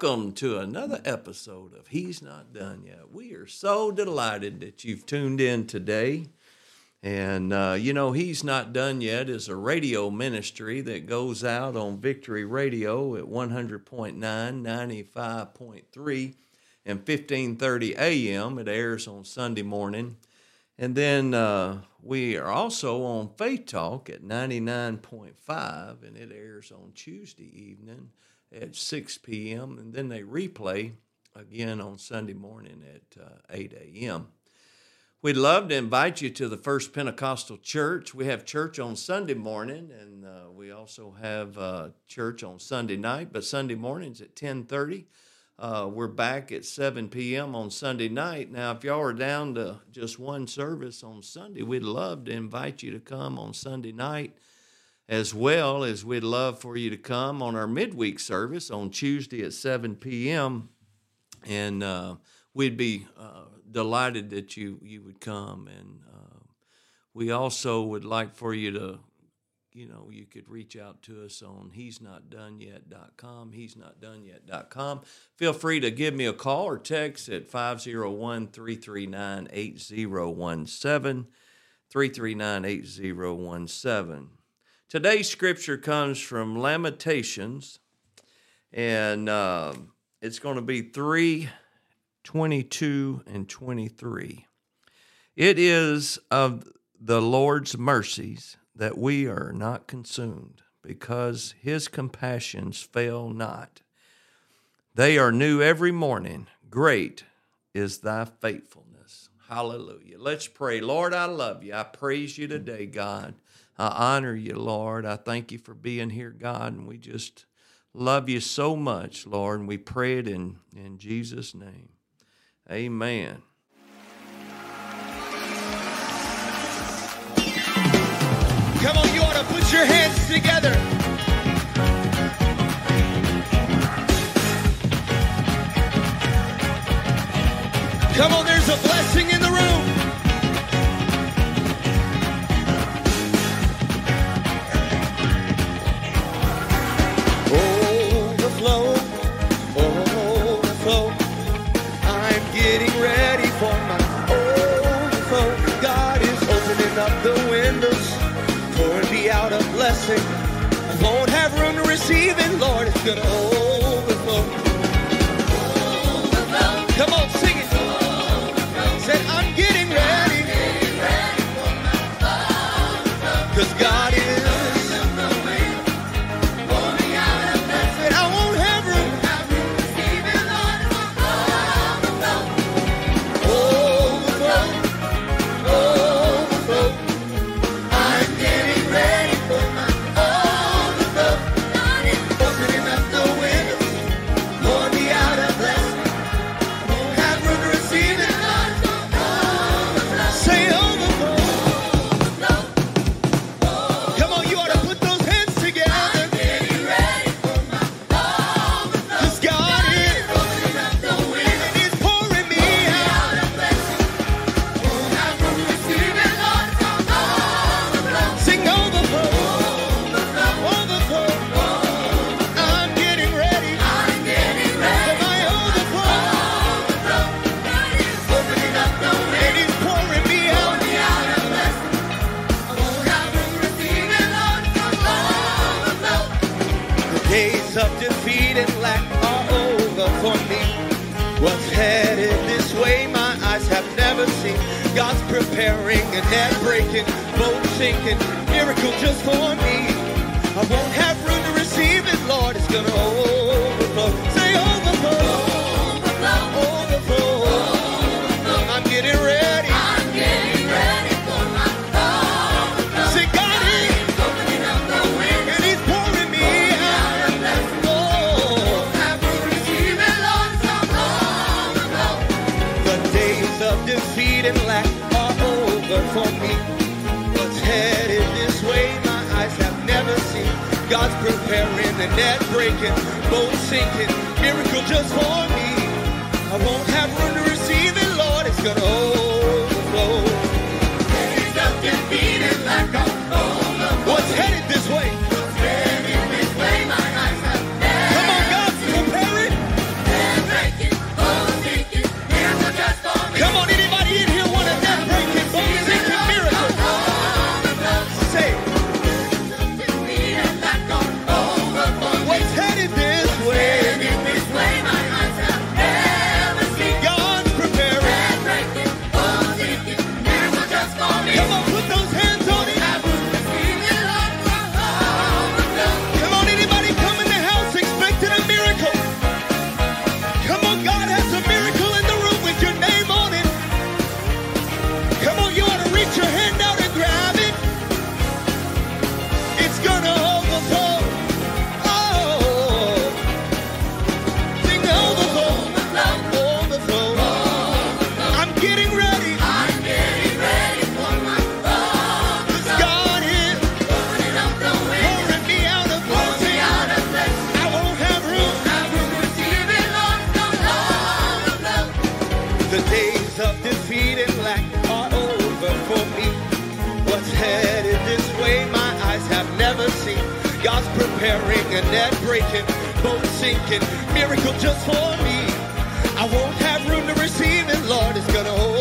welcome to another episode of He's Not Done Yet. We are so delighted that you've tuned in today. And, uh, you know, He's Not Done Yet is a radio ministry that goes out on Victory Radio at 100.9, 95.3, and 1530 a.m. It airs on Sunday morning. And then uh, we are also on Faith Talk at 99.5, and it airs on Tuesday evening at 6 p.m. And then they replay again on Sunday morning at uh, 8 a.m. We'd love to invite you to the First Pentecostal Church. We have church on Sunday morning, and uh, we also have uh, church on Sunday night. But Sunday mornings at 10:30. Uh, we're back at 7 p.m. on Sunday night. Now, if y'all are down to just one service on Sunday, we'd love to invite you to come on Sunday night, as well as we'd love for you to come on our midweek service on Tuesday at 7 p.m. And uh, we'd be uh, delighted that you you would come. And uh, we also would like for you to you know, you could reach out to us on he's not done yet.com, he's not done yet.com. Feel free to give me a call or text at 501 339 8017. 339 8017. Today's scripture comes from Lamentations, and uh, it's going to be 3 22 and 23. It is of the Lord's mercies that we are not consumed, because his compassions fail not. They are new every morning. Great is thy faithfulness. Hallelujah. Let's pray. Lord, I love you. I praise you today, God. I honor you, Lord. I thank you for being here, God, and we just love you so much, Lord, and we pray it in, in Jesus' name. Amen. Come on, you ought to put your hands together. Come on, there's a blessing in the room. It, Lord. God's preparing the net breaking, boat sinking, miracle just for me. I won't have room to receive it, Lord. It's gonna Repairing, and that breaking, boat sinking. Miracle just for me. I won't have room to receive it. Lord, it's gonna hold.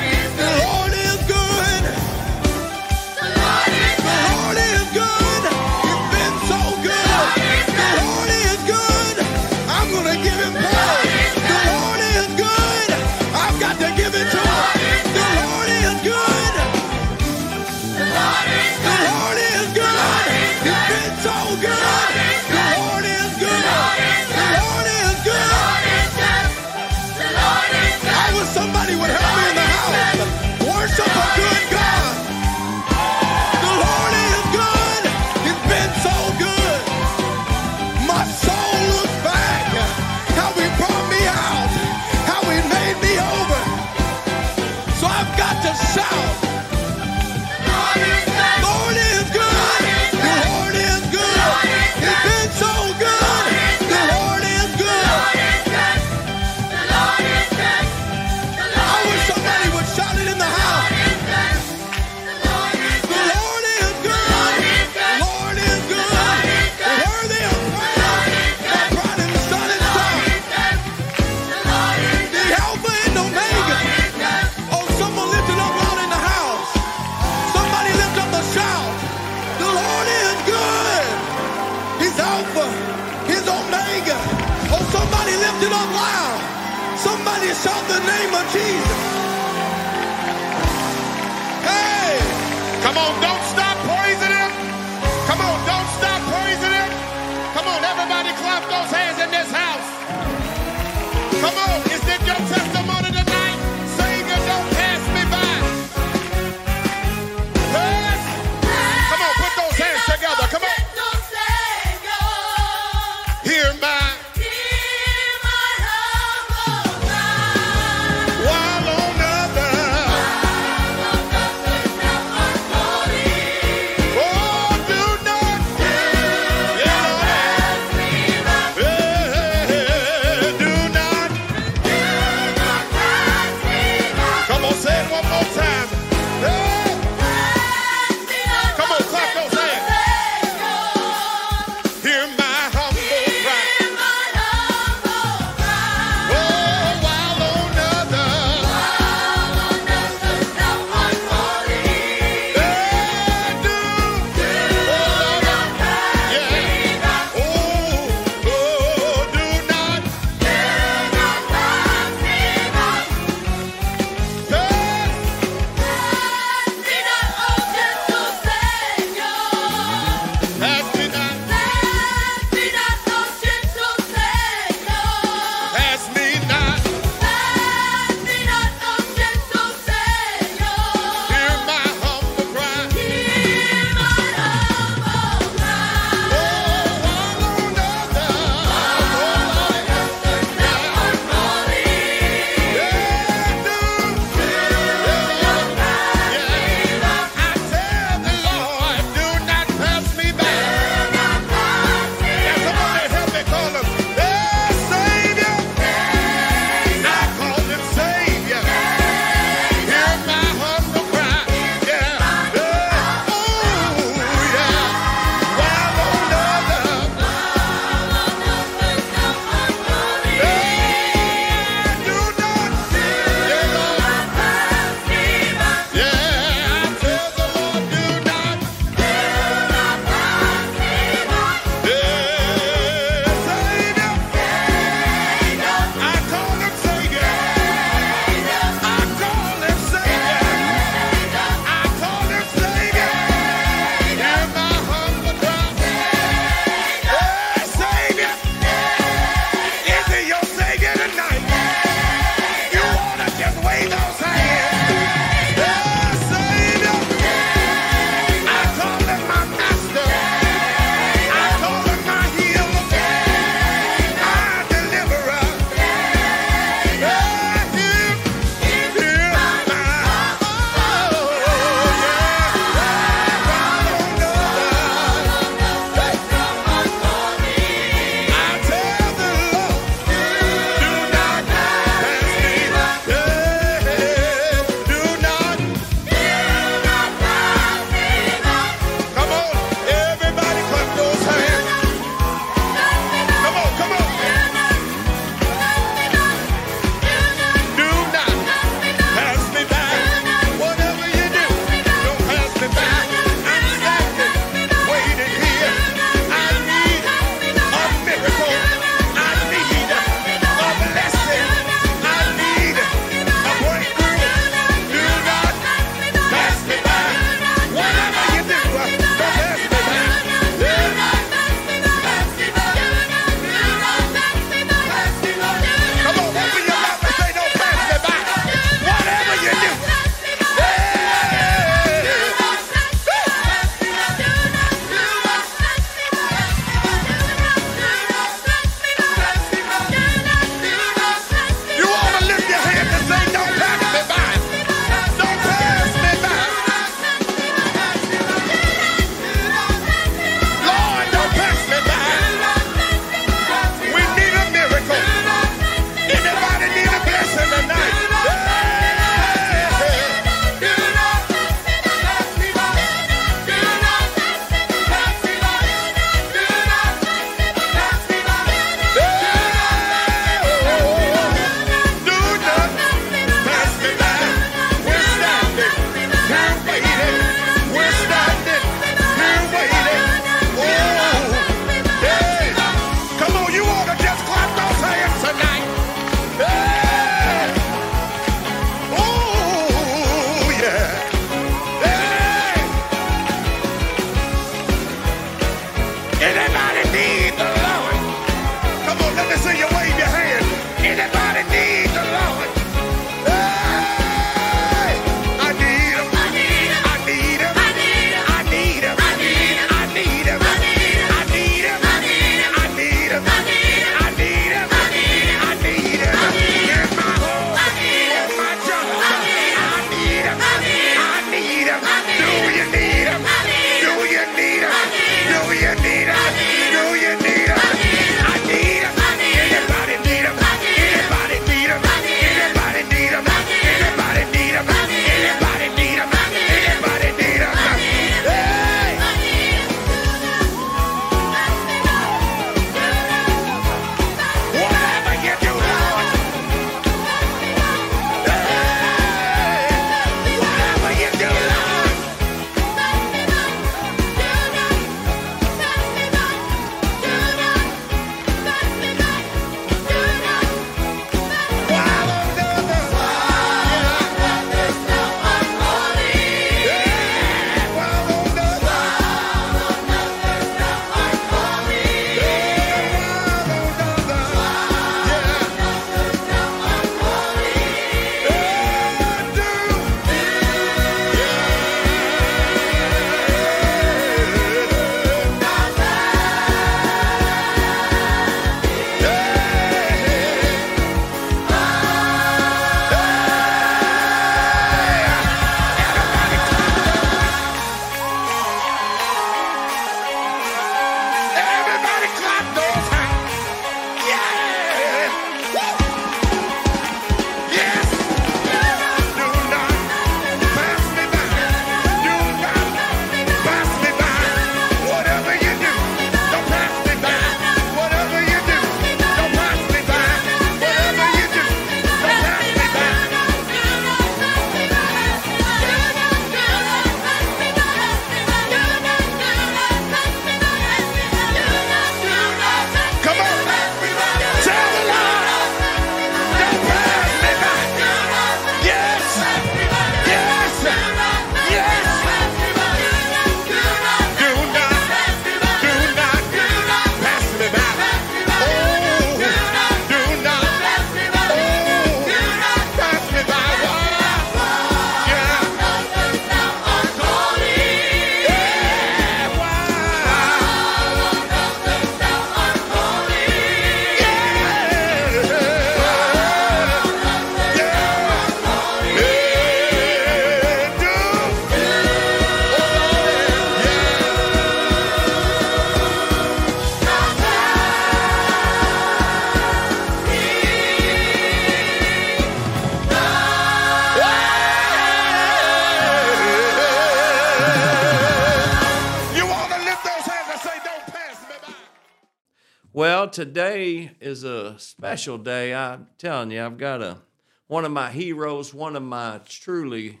Special day. I'm telling you, I've got a one of my heroes, one of my truly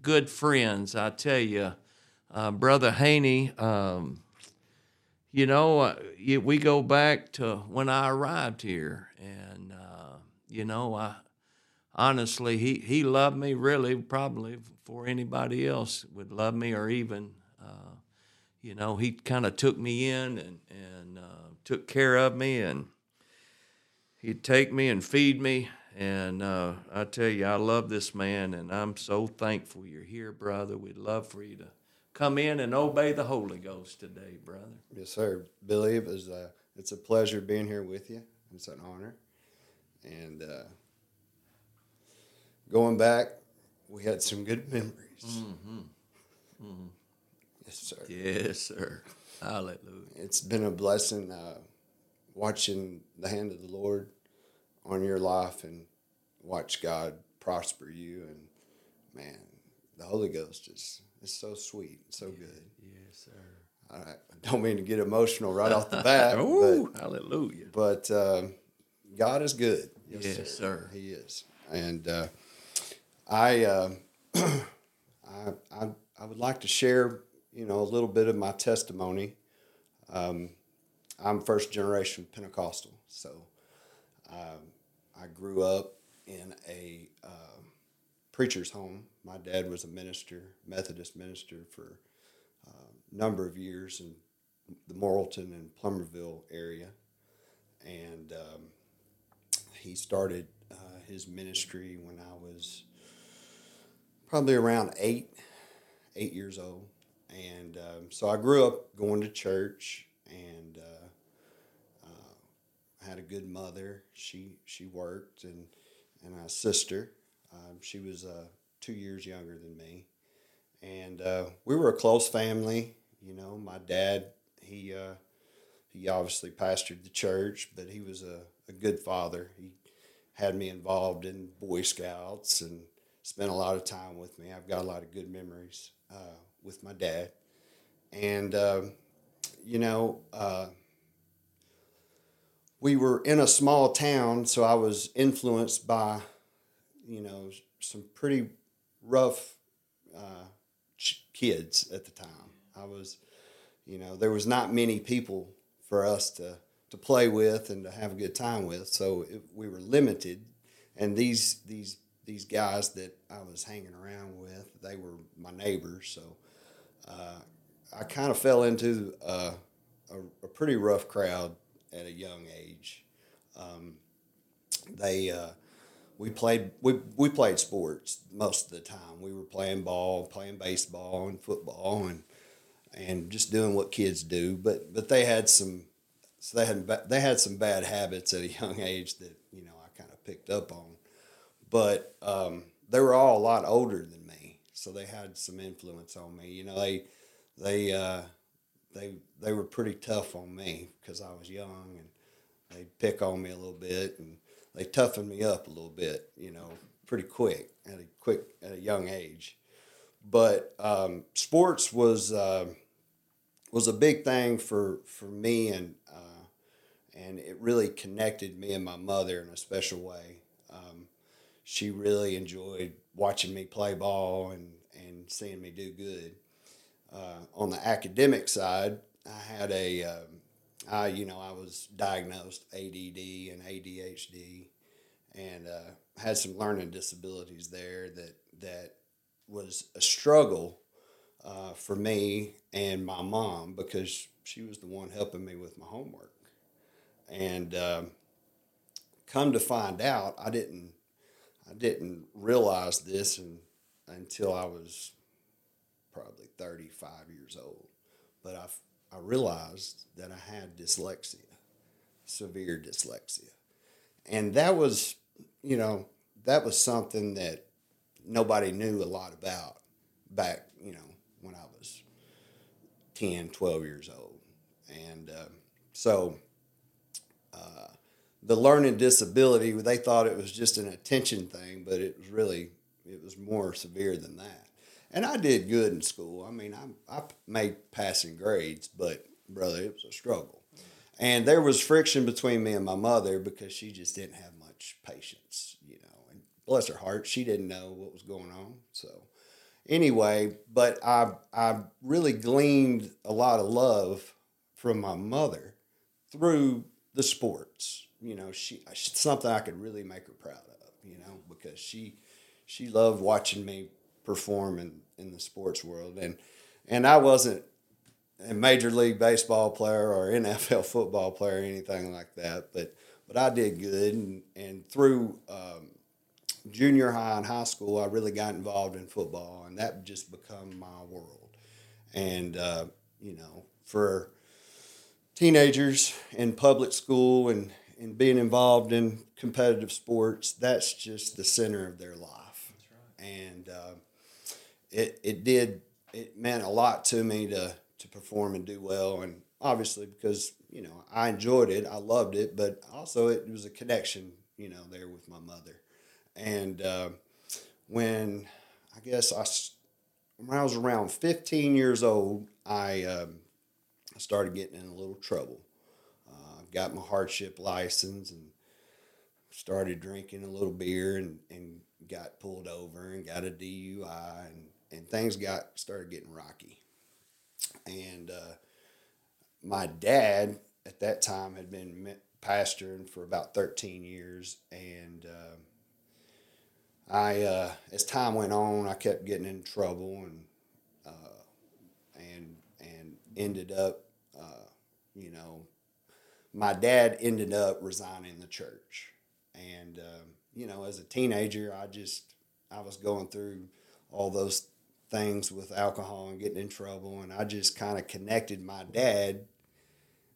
good friends. I tell you, uh, Brother Haynie. Um, you know, uh, we go back to when I arrived here, and uh, you know, I honestly, he he loved me really, probably before anybody else would love me, or even, uh, you know, he kind of took me in and and uh, took care of me, and he'd take me and feed me. And uh, I tell you, I love this man, and I'm so thankful you're here, brother. We'd love for you to come in and obey the Holy Ghost today, brother. Yes, sir. Billy, it was, uh, it's a pleasure being here with you. It's an honor. And uh, going back, we had some good memories. Yes, sir. Yes, sir. Hallelujah. It's been a blessing uh, watching the hand of the Lord on your life and watch God prosper you. And man, the Holy Ghost is, is so sweet, so good. Yes, sir. I I don't mean to get emotional right off the bat, but Oh, hallelujah. but um, God is good. Yes, sir. He is, and uh, I, uh, I, I, I would like to share, you know, a little bit of my testimony. Um, I'm first generation Pentecostal, so um, I grew up in a um preacher's home. My dad was a minister, Methodist minister for a number of years in the Morrilton and Plumerville area, and um, he started uh, his ministry when I was probably around eight, eight years old, and um, so I grew up going to church and uh, uh, had a good mother. She she worked and and a sister. Um, she was uh, two years younger than me, and uh, we were a close family. You know, my dad he uh, he obviously pastored the church, but he was a, a good father. He had me involved in Boy Scouts and spent a lot of time with me. I've got a lot of good memories uh, with my dad, and um, you know. We were in a small town, so I was influenced by, you know, some pretty rough uh, ch- kids at the time. I was, you know, there was not many people for us to to play with and to have a good time with, so it, we were limited. And these these these guys that I was hanging around with, they were my neighbors, so uh, I kind of fell into uh, a, a pretty rough crowd at a young age. Um, they uh, we played we, we played sports most of the time. We were playing ball, playing baseball and football, and and just doing what kids do. But but they had some so they had they had some bad habits at a young age that you know I kind of picked up on. But um, they were all a lot older than me, so they had some influence on me. You know they they uh, they they were pretty tough on me because I was young and they'd pick on me a little bit and they toughened me up a little bit, you know, pretty quick at a quick at a young age. But um, sports was uh, was a big thing for for me and uh, and it really connected me and my mother in a special way. Um, she really enjoyed watching me play ball and and seeing me do good uh, on the academic side, I had a, um, I you know I was diagnosed ADD and ADHD, and uh, had some learning disabilities there that that was a struggle uh, for me and my mom because she was the one helping me with my homework, and um, come to find out, I didn't I didn't realize this and, until I was probably 35 years old. But I, I realized that I had dyslexia, severe dyslexia. And that was, you know, that was something that nobody knew a lot about back, you know, when I was 10, 12 years old. And um, so uh, the learning disability, they thought it was just an attention thing, but it was really, it was more severe than that and I did good in school. I mean, I I made passing grades, but brother, it was a struggle. And there was friction between me and my mother because she just didn't have much patience, you know. And bless her heart, she didn't know what was going on. So anyway, but I I really gleaned a lot of love from my mother through the sports. You know, she something I could really make her proud of. You know, because she she loved watching me perform in, in the sports world, and and I wasn't a major league baseball player or NFL football player or anything like that, but but I did good, and and through um, junior high and high school, I really got involved in football, and that just become my world. And uh, you know, for teenagers in public school and and being involved in competitive sports, that's just the center of their life. And uh, it it did it meant a lot to me to to perform and do well, and obviously because you know I enjoyed it, I loved it, but also it was a connection, you know, there with my mother. And uh, when I guess I when I was around 15 years old, I um, I started getting in a little trouble. Uh, got my hardship license and started drinking a little beer and, and got pulled over and got a DUI and, and things got started getting rocky. And uh, my dad at that time had been pastoring for about 13 years and um I uh, as time went on I kept getting in trouble and uh, and and ended up uh, you know my dad ended up resigning the church and um, you know as a teenager I just I was going through all those things with alcohol and getting in trouble and I just kind of connected my dad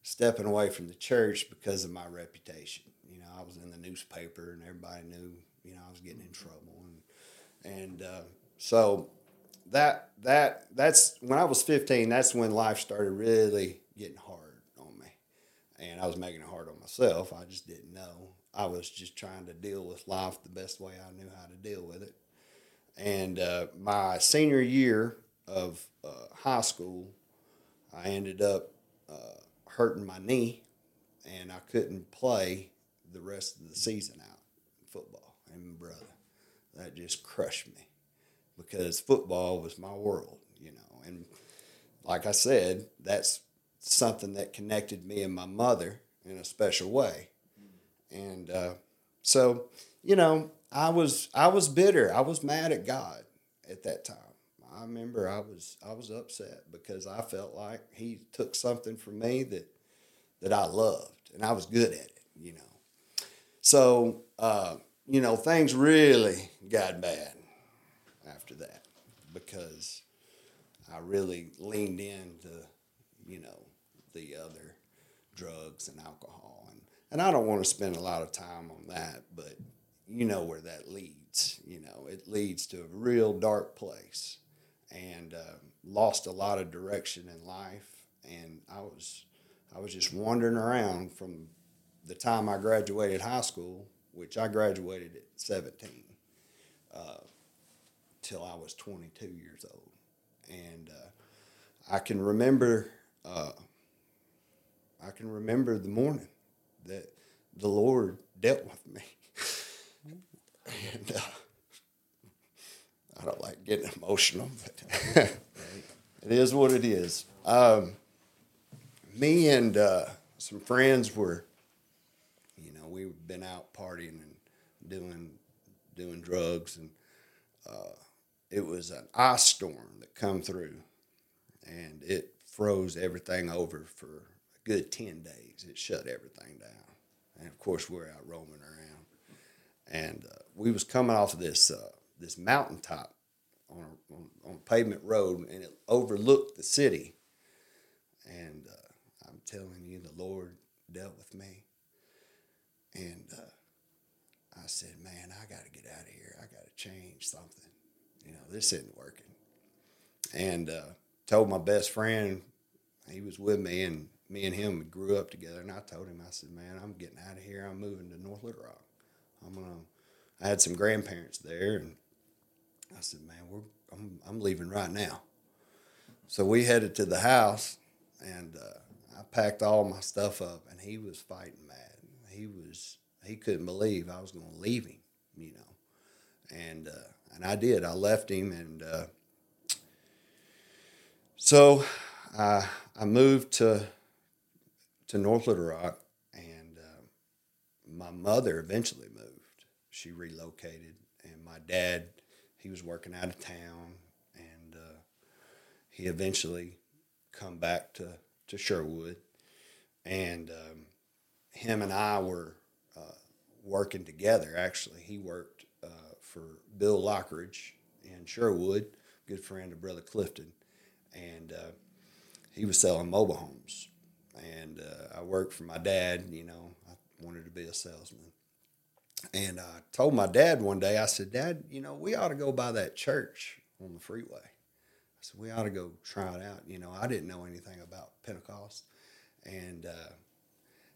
stepping away from the church because of my reputation. You know, I was in the newspaper and everybody knew, you know, I was getting in trouble. And, and uh, so that, that, that's when I was 15, that's when life started really getting hard on me. And I was making it hard on myself. I just didn't know. I was just trying to deal with life the best way I knew how to deal with it. And uh, my senior year of uh, high school, I ended up uh, hurting my knee, and I couldn't play the rest of the season out in football. And brother, that just crushed me because football was my world, you know. And like I said, that's something that connected me and my mother in a special way. And uh, so, you know, I was I was bitter. I was mad at God at that time. I remember I was I was upset because I felt like he took something from me that that I loved and I was good at it, you know. So uh, you know, things really got bad after that because I really leaned into, you know, the other drugs and alcohol and I don't want to spend a lot of time on that, but you know where that leads. You know, it leads to a real dark place and uh, lost a lot of direction in life. And I was, I was just wandering around from the time I graduated high school, which I graduated at 17, uh, till I was 22 years old. And uh, I can remember, uh, I can remember the morning that the Lord dealt with me. and uh, I don't like getting emotional, but it is what it is. Um, me and uh, some friends were, you know, we've been out partying and doing doing drugs, and uh, it was an ice storm that come through, and it froze everything over for a good ten days. It shut everything down, and of course we're out roaming around, and uh, we was coming off of this uh, this mountaintop on a, on, on a pavement road, and it overlooked the city. And uh, I'm telling you, the Lord dealt with me, and uh, I said, "Man, I got to get out of here. I got to change something. You know, this isn't working." And uh, told my best friend, he was with me, and me and him grew up together. And I told him, I said, "Man, I'm getting out of here. I'm moving to North Little Rock. I'm gonna." I had some grandparents there, and I said, "Man, we're I'm I'm leaving right now." So we headed to the house, and uh, I packed all my stuff up, and he was fighting mad. He was he couldn't believe I was going to leave him, you know, and uh, and I did. I left him, and uh, so I I moved to to North Little Rock, and uh, my mother eventually moved. She relocated, and my dad he was working out of town, and uh, he eventually come back to to Sherwood, and um, him and I were uh, working together. Actually, he worked uh, for Bill Lockridge in Sherwood, good friend of Brother Clifton, and uh, he was selling mobile homes. And uh, I worked for my dad. You know, I wanted to be a salesman. And I told my dad one day, I said, Dad, you know, we ought to go by that church on the freeway. I said, we ought to go try it out. You know, I didn't know anything about Pentecost. And uh,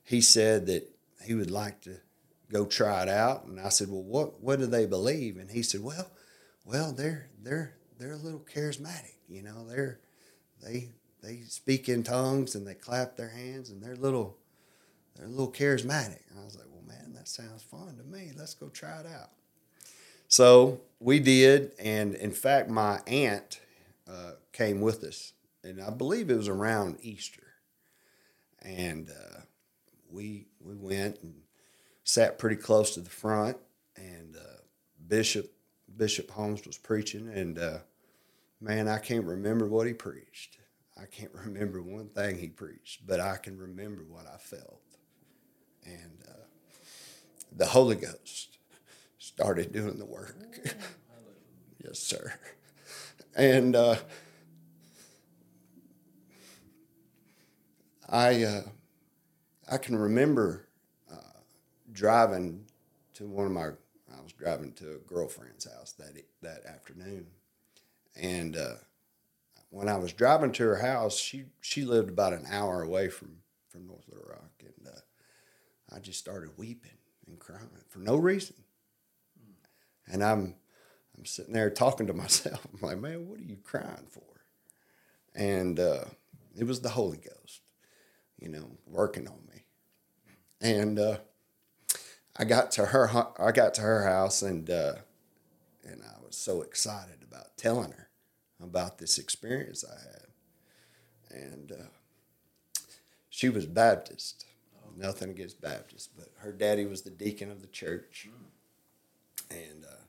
he said that he would like to go try it out. And I said, well, what, what do they believe? And he said, well, well, they're, they're, they're a little charismatic, you know, they're, they, they speak in tongues and they clap their hands and they're little, they're a little charismatic. And I was like, well, man, that sounds fun to me. Let's go try it out. So we did, and in fact, my aunt uh, came with us, and I believe it was around Easter, and uh, we we went and sat pretty close to the front, and uh, Bishop Bishop Holmes was preaching, and uh, man, I can't remember what he preached. I can't remember one thing he preached, but I can remember what I felt, and uh, the Holy Ghost started doing the work. yes, sir. And uh, I uh, I can remember uh, driving to one of my I was driving to a girlfriend's house that that afternoon, and uh, when I was driving to her house, she she lived about an hour away from from North Little Rock, and uh, I just started weeping and crying for no reason. And I'm I'm sitting there talking to myself. I'm like, man, what are you crying for? And uh, it was the Holy Ghost, you know, working on me. And uh, I got to her I got to her house and uh, and I was so excited about telling her about this experience I had. And uh, she was Baptist. Nothing against Baptist, but her daddy was the deacon of the church. And uh,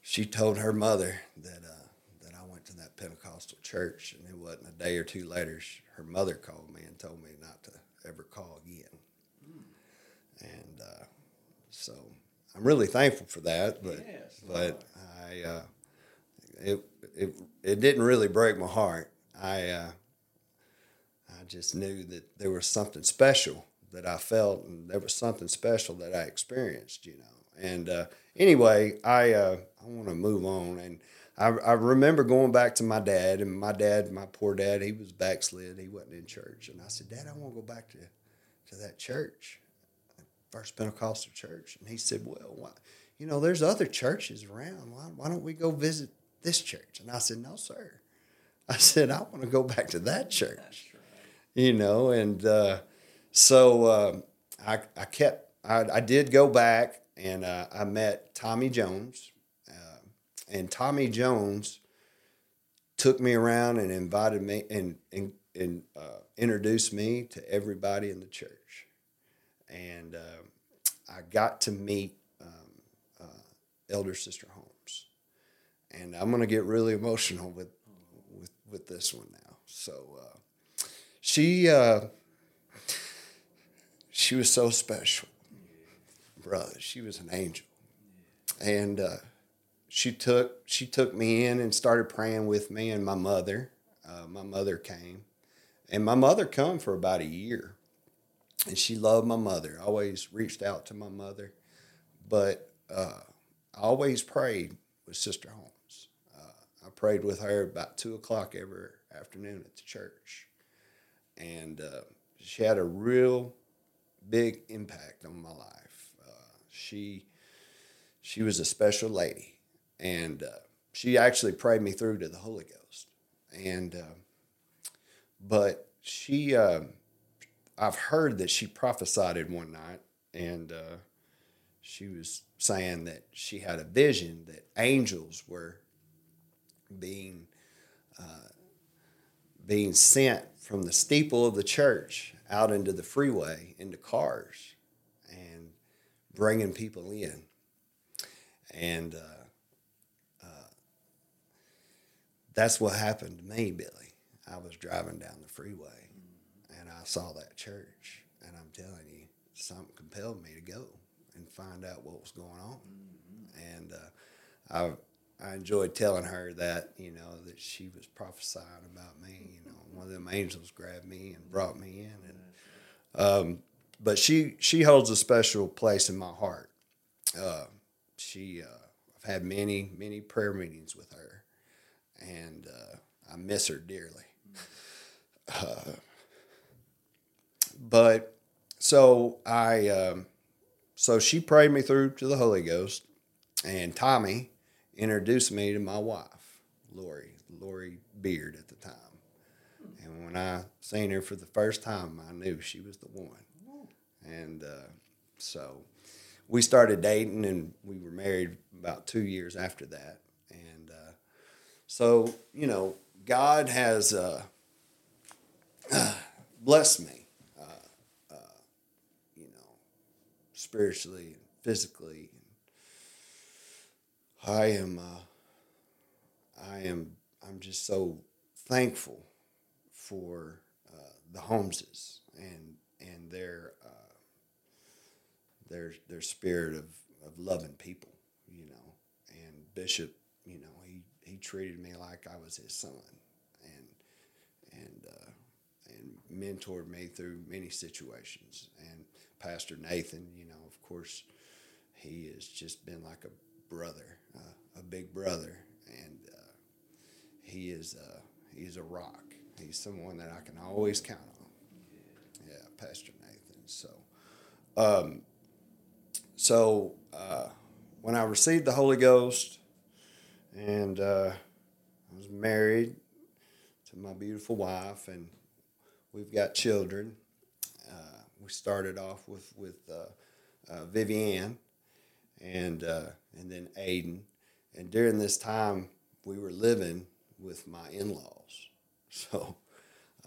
she told her mother that uh, that I went to that Pentecostal church, and it wasn't a day or two later. She, her mother called me and told me not to ever call again. And uh, so I'm really thankful for that. But Yes, but I uh, it it it didn't really break my heart. I uh, I just knew that there was something special that I felt, and there was something special that I experienced, you know. And uh, anyway, I uh, I want to move on, and I, I remember going back to my dad, and my dad, my poor dad, he was backslid, he wasn't in church, and I said, Dad, I want to go back to to that church, First Pentecostal church, and he said, Well, why? You know, there's other churches around. Why, why don't we go visit this church? And I said, No, sir. I said, I want to go back to that church you know and uh, so uh, I, I kept I, I did go back and uh, i met tommy jones uh, and tommy jones took me around and invited me and, and, and uh, introduced me to everybody in the church and uh, i got to meet um, uh, elder sister and i'm to get really emotional with, with, with this one now so uh, she uh, she was so special, brother. She was an angel, and uh, she took she took me in and started praying with me and my mother. Uh, my mother came, and my mother come for about a year, and she loved my mother. Always reached out to my mother, but uh, I always prayed with Sister Holmes. Prayed with her about two o'clock every afternoon at the church and uh, she had a real big impact on my life. Uh, she she was a special lady, and uh, she actually prayed me through to the Holy Ghost. And uh, but she, uh, I've heard that she prophesied one night, and uh, she was saying that she had a vision that angels were being uh, being sent from the steeple of the church out into the freeway into cars and bringing people in. And uh, uh, that's what happened to me billy. I was driving down the freeway and i saw that church. And i'm telling you something compelled me to go and find out what was going on. And uh, I I enjoyed telling her that you know that she was prophesying about me. You know, one of them angels grabbed me and brought me in, and um, but she she holds a special place in my heart. Uh, she uh, I've had many many prayer meetings with her, and uh, I miss her dearly. Uh, but so I um, so she prayed me through to the Holy Ghost, and Tommy introduced me to my wife, Lori, Lori Beard at the time. And when I seen her for the first time, I knew she was the one. And uh, so we started dating, and we were married about two years after that. And uh, so, you know, God has uh, blessed me, uh, uh, you know, spiritually and physically. I am, uh, I am, I'm just so thankful for uh, the Holmeses and and their uh, their their spirit of, of loving people, you know. And Bishop, you know, he he treated me like I was his son, and and uh, and mentored me through many situations. And Pastor Nathan, you know, of course, he has just been like a brother, uh, a big brother, and uh, he is uh, he's a rock. He's someone that I can always count on. Yeah, Pastor Nathan. So, um, so uh, when I received the Holy Ghost, and uh, I was married to my beautiful wife, and we've got children. Uh, we started off with with Vivian, and uh, and then Aiden, and during this time we were living with my in laws. So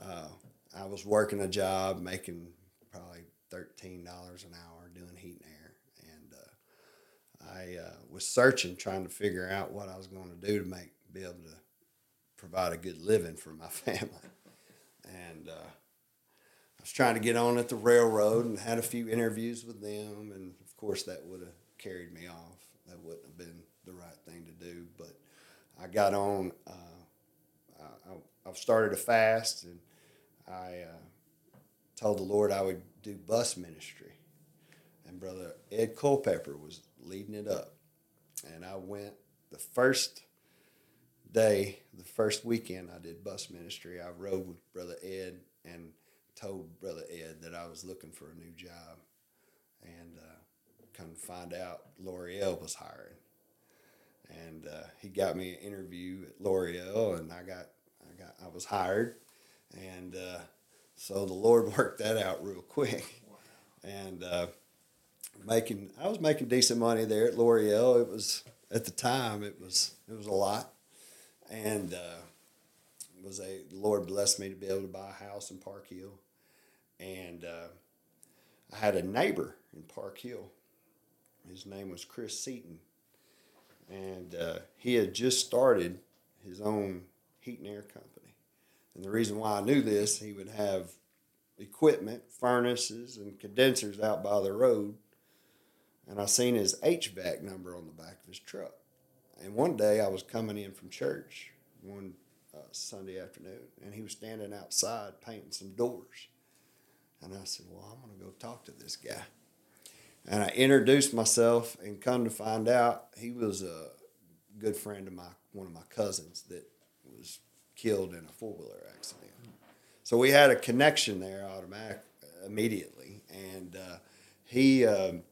uh, I was working a job, making probably thirteen dollars an hour doing heat and air, and uh, I uh, was searching, trying to figure out what I was going to do to make be able to provide a good living for my family, and. Uh, I was trying to get on at the railroad and had a few interviews with them, and of course that would have carried me off. That wouldn't have been the right thing to do, but I got on. Uh, I, I've started a fast, and I uh, told the Lord I would do bus ministry, and Brother Ed Culpepper was leading it up, and I went the first day, the first weekend I did bus ministry. I rode with Brother Ed and told Brother Ed that I was looking for a new job, and uh, come to find out L'Oreal was hiring, and uh, he got me an interview at L'Oreal, and I got I got I was hired, and uh, so the Lord worked that out real quick, and uh, making I was making decent money there at L'Oreal. It was at the time it was it was a lot, and uh, was a the Lord blessed me to be able to buy a house in Park Hill, and uh, I had a neighbor in Park Hill. His name was Chris Seaton, and uh, he had just started his own heat and air company. And the reason why I knew this, he would have equipment, furnaces, and condensers out by the road. And I seen his HVAC number on the back of his truck. And one day I was coming in from church one uh, Sunday afternoon, and he was standing outside painting some doors. And I said, Well, I'm going to go talk to this guy. And I introduced myself, and come to find out, he was a good friend of my one of my cousins that was killed in a four wheeler accident. So we had a connection there automatic immediately, and uh, he um,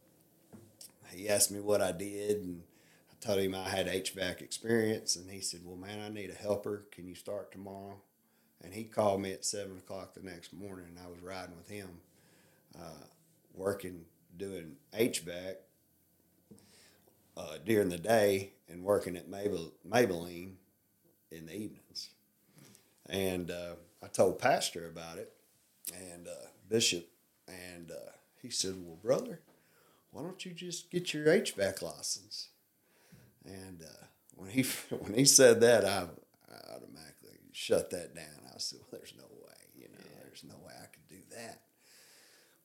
he asked me what I did, and I told him I had HVAC experience, and he said, "Well, man, I need a helper. Can you start tomorrow?" and he called me at seven o'clock the next morning. And I was riding with him, uh, working doing HVAC uh, during the day and working at Mabel, Maybelline in the evenings. And uh, I told Pastor about it and uh, Bishop, and uh, he said, "Well, brother, why don't you just get your HVAC license?" And uh, when he when he said that, I, I automatically shut that down. I said, "Well, there's no way, you know, there's no way I could do that."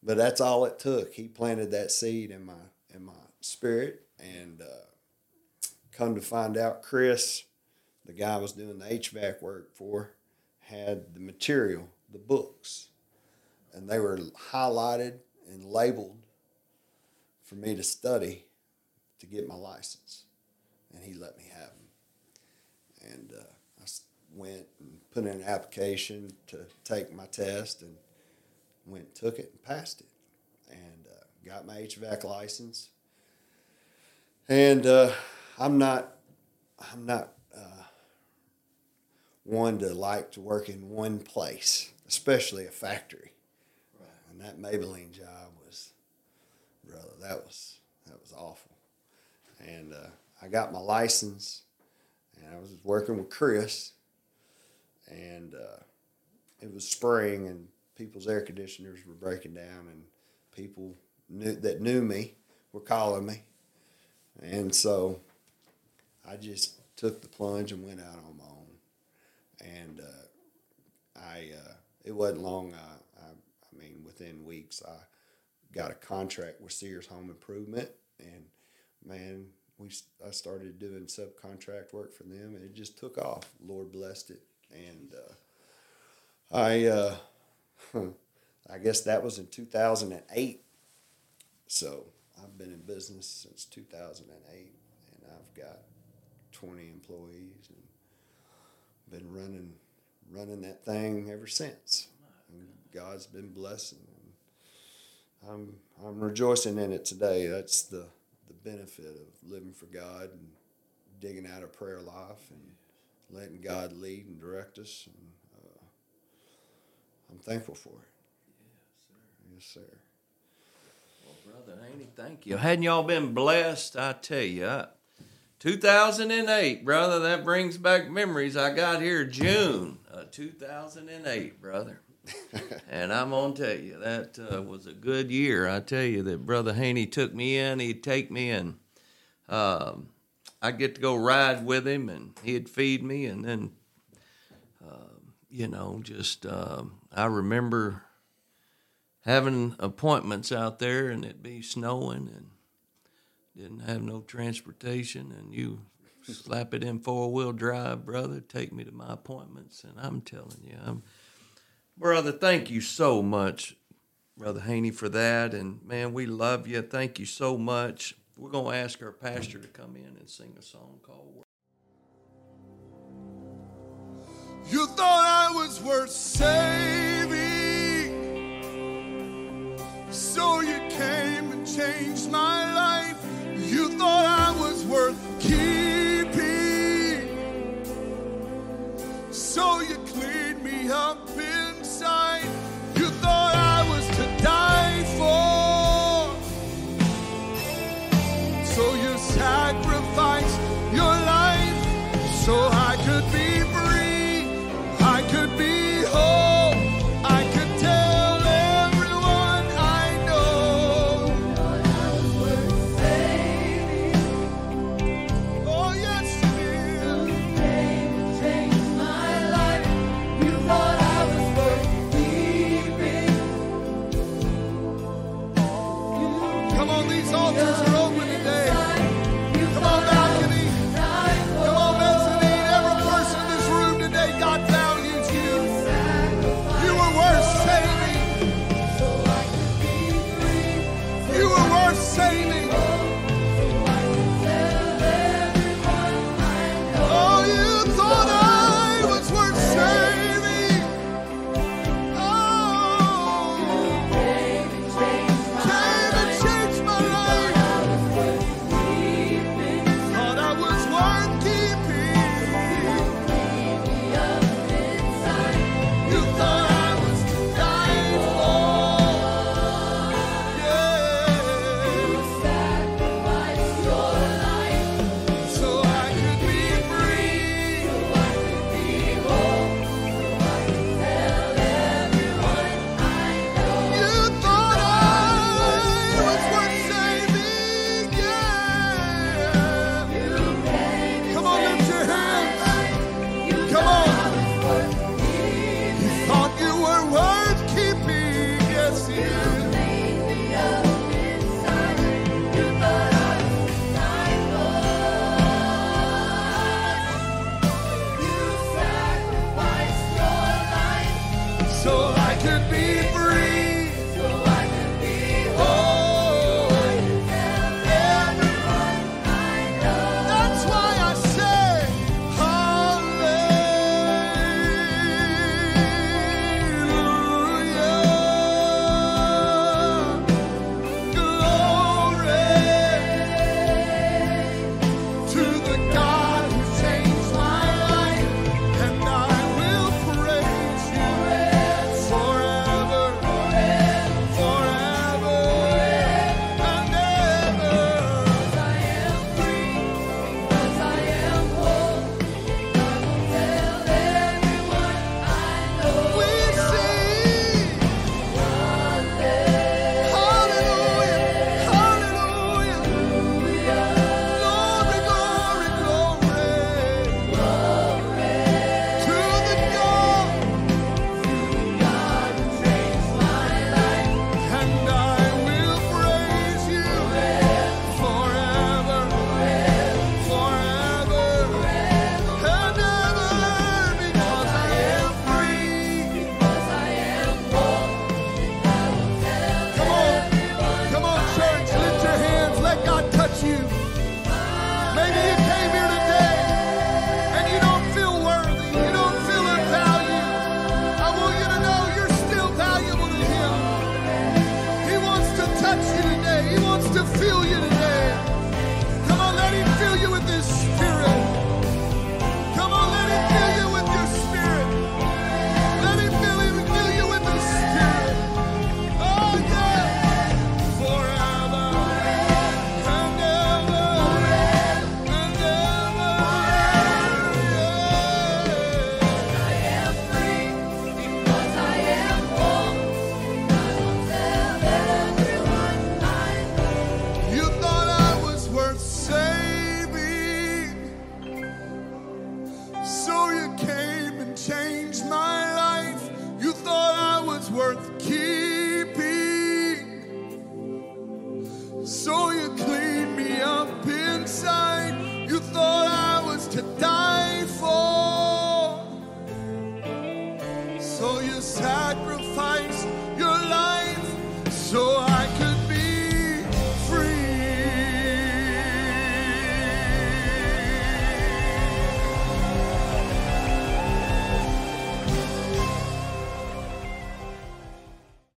But that's all it took. He planted that seed in my in my spirit, and uh, come to find out, Chris, the guy I was doing the HVAC work for, had the material, the books, and they were highlighted and labeled for me to study to get my license, and he let me have them. And uh, I went and put in an application to take my test, and went and took it and passed it, and uh, got my HVAC license. And uh, I'm not, I'm not uh, one to like to work in one place, especially a factory. And that Maybelline job was, brother, that was that was awful. And uh, I got my license, and I was working with Chris, and uh, it was spring, and people's air conditioners were breaking down, and people knew that knew me were calling me, and so I just took the plunge and went out on my own, and uh, I uh, it wasn't long. I, I I mean within weeks I got a contract with Sears Home Improvement, and man, we I started doing subcontract work for them, and it just took off. Lord blessed it, and uh, I uh, I guess that was in two thousand and eight. So I've been in business since two thousand and eight, and I've got twenty employees and been running running that thing ever since. And God's been blessing. I'm I'm rejoicing in it today. That's the the benefit of living for God and digging out a prayer life and letting God lead and direct us. And I'm thankful for it. Yes, sir. Well, brother Haynie, thank you. Hadn't y'all been blessed? I tell you, 2008, brother, that brings back memories. I got here June of 2008, brother. and I'm going to tell you, that uh, was a good year. I tell you that Brother Haynie took me in, he'd take me in. Um, I'd get to go ride with him, and he'd feed me, and then, um, you know, just um, I remember having appointments out there and it'd be snowing and didn't have no transportation and you slap it in four wheel drive, brother, take me to my appointments and I'm telling you, I'm brother, thank you so much, Brother Haynie, for that. And man, we love you. Thank you so much. We're gonna ask our pastor to come in and sing a song called Work. You thought I was worth saving, so you came and changed my life. You thought I was worth keeping, so you cleaned me up